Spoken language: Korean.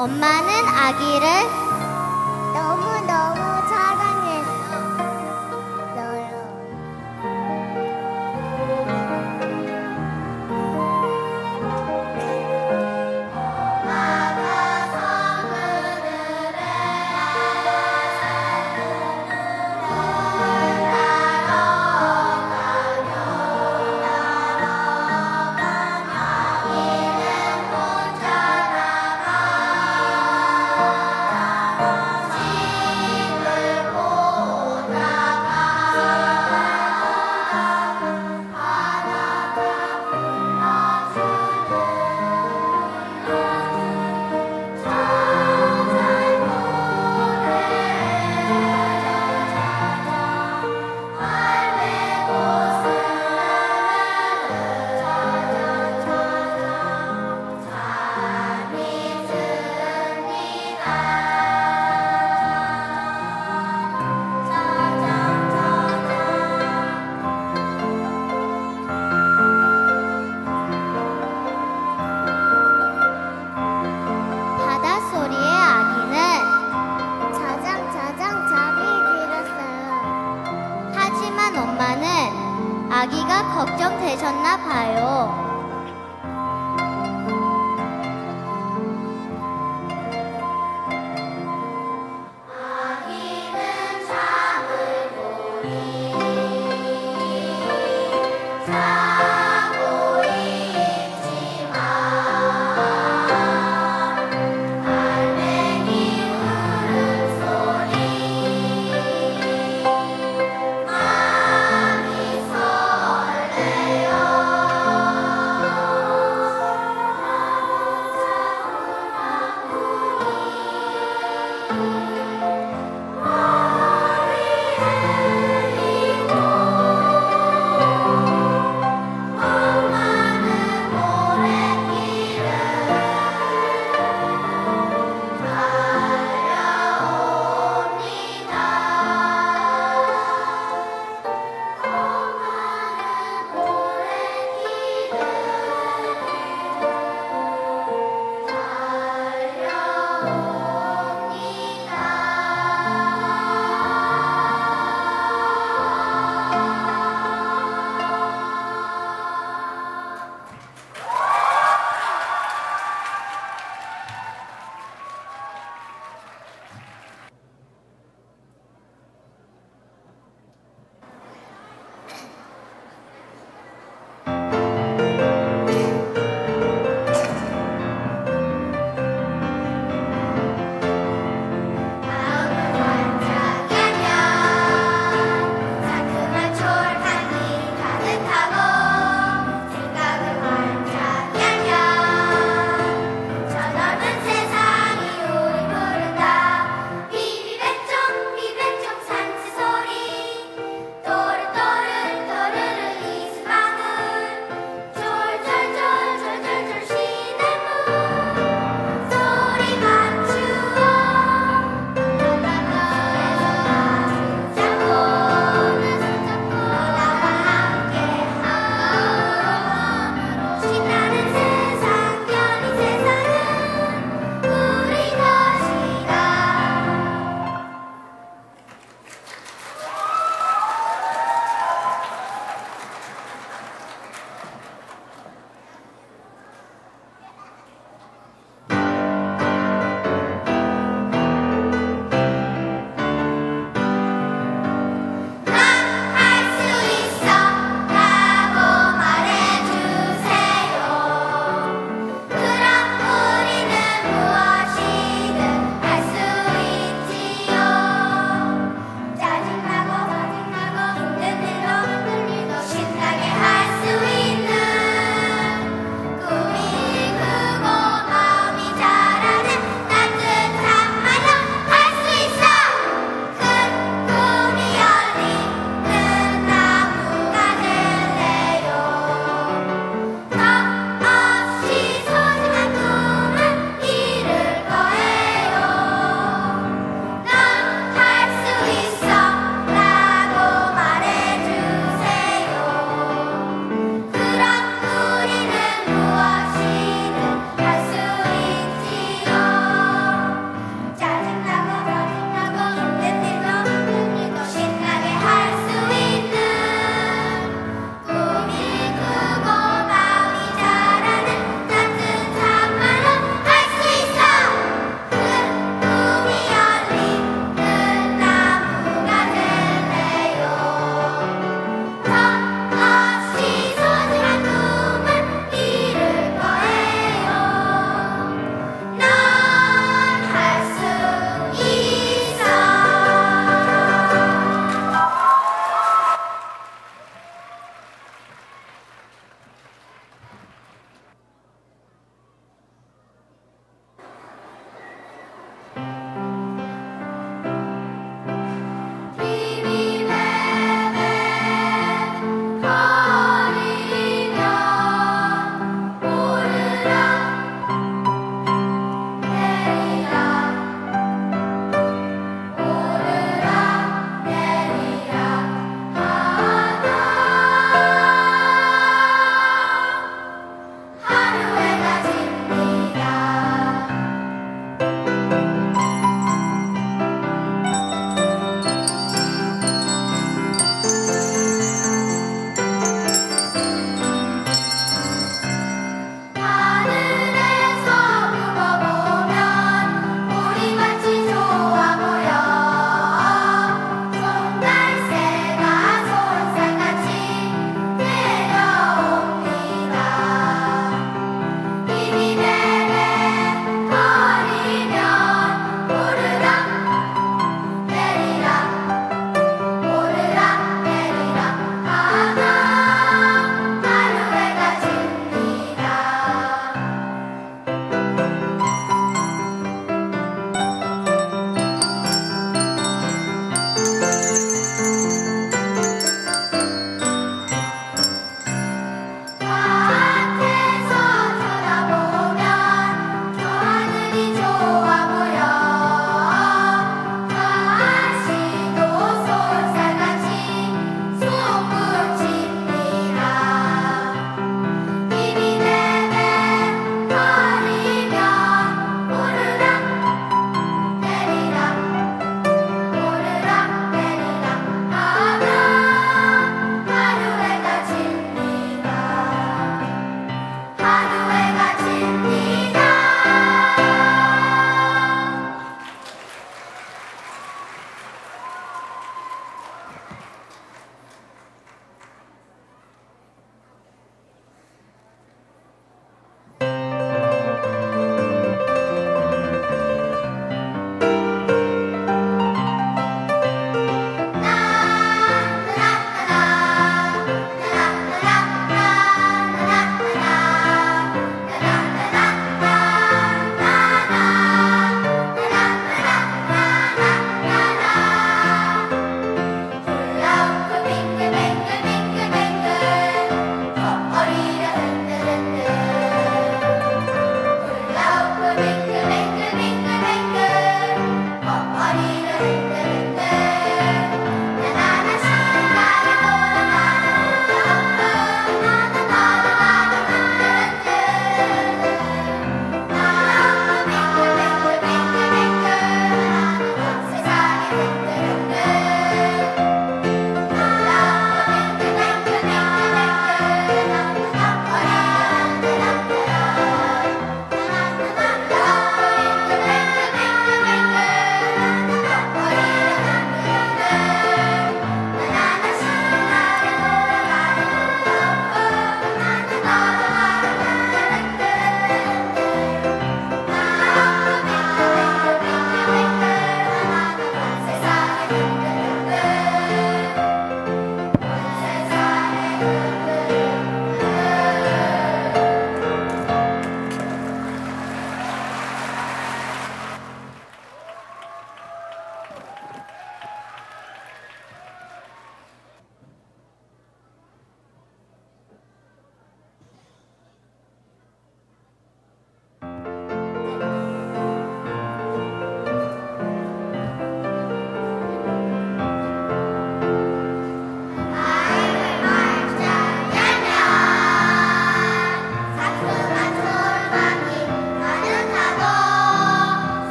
엄마는 아기를